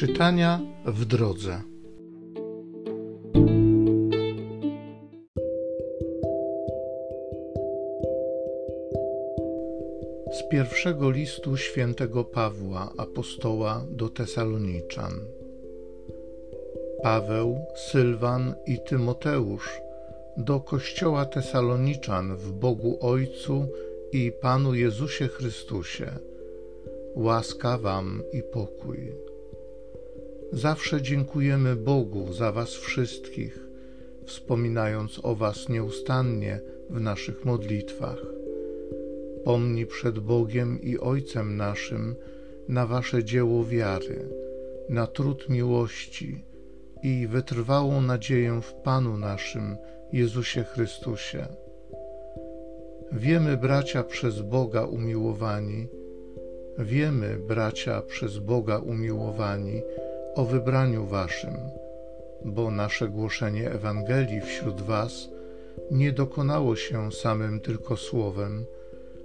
Czytania w drodze. Z pierwszego listu świętego Pawła, apostoła do Tesaloniczan. Paweł, Sylwan i Tymoteusz do kościoła Tesaloniczan w Bogu Ojcu i Panu Jezusie Chrystusie. Łaska Wam i pokój. Zawsze dziękujemy Bogu za Was wszystkich, wspominając o Was nieustannie w naszych modlitwach. Pomni przed Bogiem i Ojcem naszym na Wasze dzieło wiary, na trud miłości i wytrwałą nadzieję w Panu naszym, Jezusie Chrystusie. Wiemy, bracia, przez Boga umiłowani, wiemy, bracia, przez Boga umiłowani, o wybraniu Waszym, bo nasze głoszenie Ewangelii wśród Was nie dokonało się samym tylko słowem,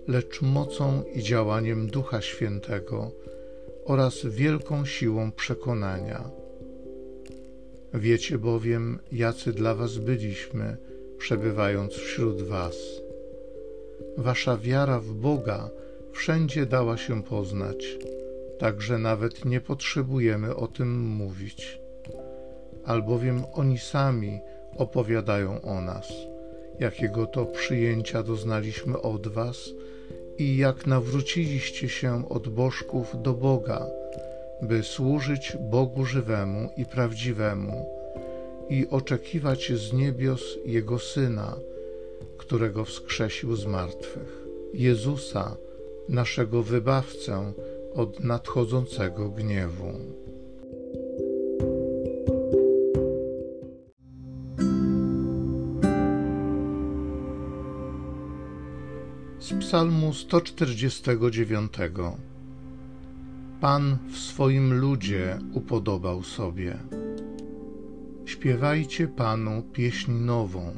lecz mocą i działaniem Ducha Świętego oraz wielką siłą przekonania. Wiecie bowiem, jacy dla Was byliśmy, przebywając wśród Was. Wasza wiara w Boga wszędzie dała się poznać także nawet nie potrzebujemy o tym mówić, albowiem oni sami opowiadają o nas, jakiego to przyjęcia doznaliśmy od Was i jak nawróciliście się od bożków do Boga, by służyć Bogu żywemu i prawdziwemu i oczekiwać z niebios Jego Syna, którego wskrzesił z martwych, Jezusa, naszego Wybawcę, od nadchodzącego gniewu. Z Psalmu 149 Pan w swoim ludzie upodobał sobie. Śpiewajcie Panu pieśń nową,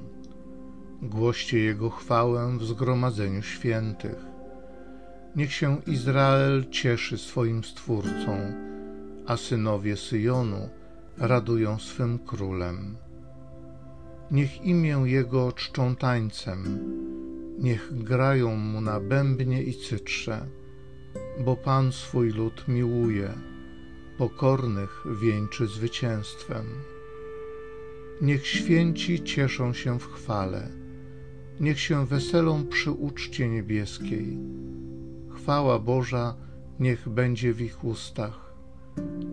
głoście Jego chwałę w zgromadzeniu świętych Niech się Izrael cieszy swoim Stwórcą, a synowie Syjonu radują swym królem. Niech imię Jego czczą tańcem, niech grają mu na bębnie i cytrze, bo Pan swój lud miłuje, pokornych wieńczy zwycięstwem. Niech święci cieszą się w chwale, niech się weselą przy uczcie niebieskiej chwała Boża niech będzie w ich ustach.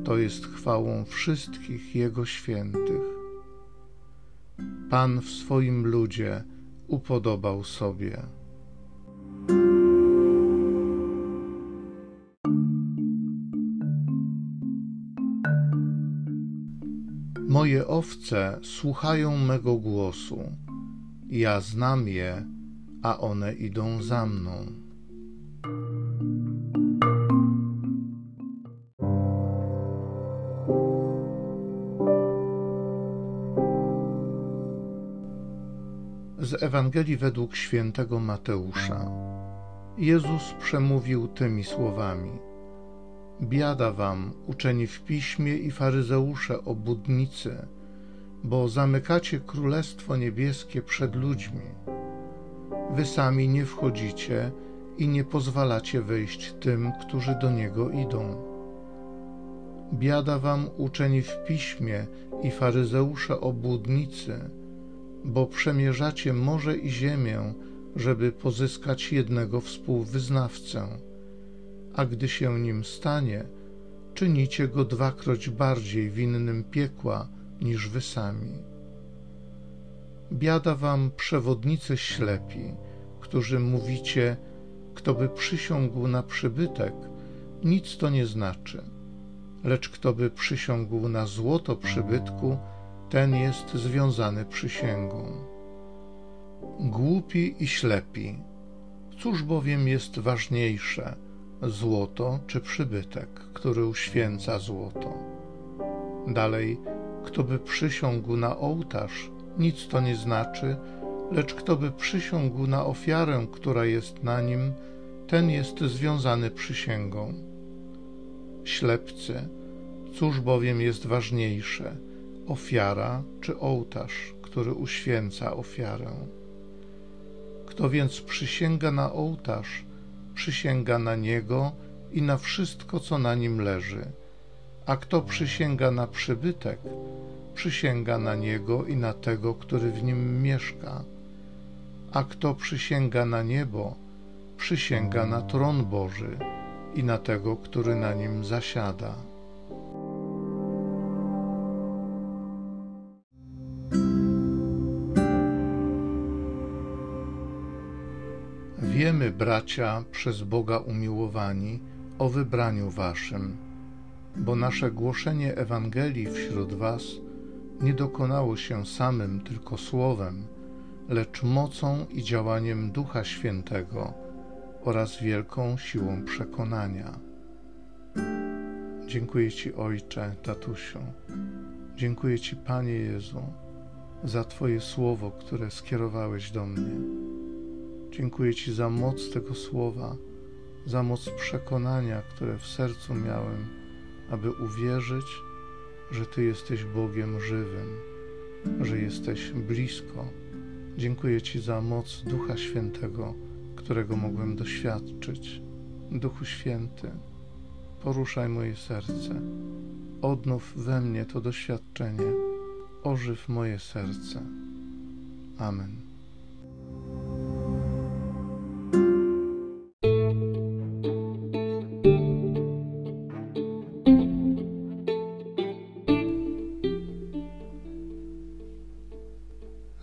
To jest chwałą wszystkich Jego świętych. Pan w swoim ludzie upodobał sobie. Moje owce słuchają mego głosu. Ja znam je, a one idą za mną. Z Ewangelii według świętego Mateusza. Jezus przemówił tymi słowami: Biada wam, uczeni w piśmie i faryzeusze obudnicy, bo zamykacie królestwo niebieskie przed ludźmi. Wy sami nie wchodzicie i nie pozwalacie wejść tym, którzy do niego idą. Biada wam, uczeni w piśmie i faryzeusze obłudnicy, bo przemierzacie morze i ziemię, żeby pozyskać jednego współwyznawcę, a gdy się nim stanie, czynicie go dwakroć bardziej winnym piekła niż wy sami. Biada wam przewodnicy ślepi, którzy mówicie, kto by przysiągł na przybytek, nic to nie znaczy, lecz kto by przysiągł na złoto przybytku, ten jest związany przysięgą. Głupi i ślepi, cóż bowiem jest ważniejsze, złoto czy przybytek, który uświęca złoto? Dalej, kto by przysiągł na ołtarz, nic to nie znaczy, lecz kto by przysiągł na ofiarę, która jest na nim, ten jest związany przysięgą. Ślepcy, Cóż bowiem jest ważniejsze, ofiara czy ołtarz, który uświęca ofiarę? Kto więc przysięga na ołtarz, przysięga na niego i na wszystko, co na nim leży. A kto przysięga na przybytek, przysięga na niego i na tego, który w nim mieszka. A kto przysięga na niebo, przysięga na tron Boży i na tego, który na nim zasiada. Wiemy, bracia, przez Boga umiłowani, o wybraniu waszym, bo nasze głoszenie Ewangelii wśród was nie dokonało się samym tylko słowem, lecz mocą i działaniem Ducha Świętego oraz wielką siłą przekonania. Dziękuję Ci, Ojcze, tatusiu. Dziękuję Ci, Panie Jezu, za Twoje słowo, które skierowałeś do mnie. Dziękuję Ci za moc tego słowa, za moc przekonania, które w sercu miałem, aby uwierzyć, że Ty jesteś Bogiem żywym, że jesteś blisko. Dziękuję Ci za moc Ducha Świętego, którego mogłem doświadczyć. Duchu Święty, poruszaj moje serce, odnów we mnie to doświadczenie, ożyw moje serce. Amen.